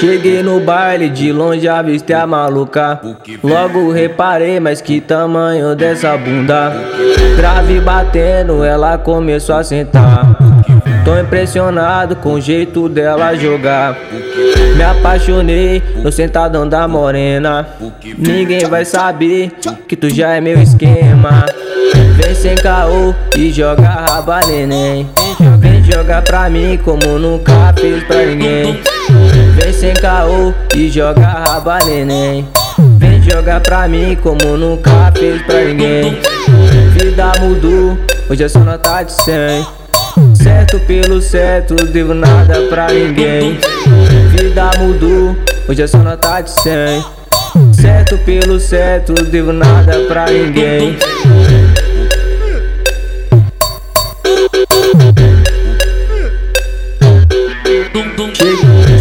Cheguei, no baile, de longe avistei a maluca. Logo reparei, mas que tamanho dessa bunda. Grave batendo, ela começou a sentar. Tô impressionado com o jeito dela jogar. Me apaixonei no sentadão da morena. Ninguém vai saber que tu já é meu esquema. Vem sem caô e joga raba neném. Vem jogar pra mim como nunca fez pra ninguém. Vem sem caô e joga raba neném. Vem jogar pra mim como nunca fez pra ninguém. Vida mudou, hoje é só nota de 100. Certo pelo certo, devo nada pra ninguém. Vida mudou, hoje é só nota de 100. Certo pelo certo, devo nada pra ninguém.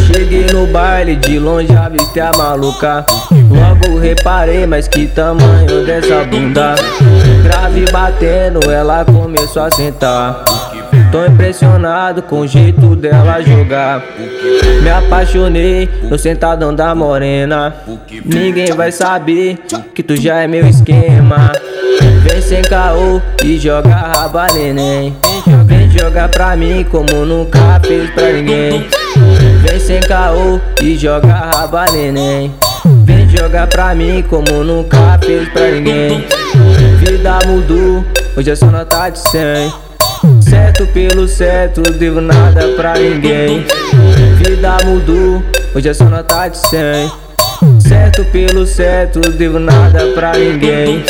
Cheguei no baile, de longe avistei a maluca. Logo reparei, mas que tamanho dessa bunda. Grave batendo, ela começou a sentar. Tô impressionado com o jeito dela jogar. Me apaixonei no sentadão da morena. Ninguém vai saber que tu já é meu esquema. Vem sem caô e joga raba neném. Vem jogar pra mim como nunca fez pra ninguém. Vem sem caô e joga raba neném. Vem jogar pra mim como nunca fez pra ninguém. Vida mudou, hoje é só nota de 100. Certo pelo certo, devo nada pra ninguém. Vida mudou, hoje é só nota de 100. Certo pelo certo, devo nada pra ninguém.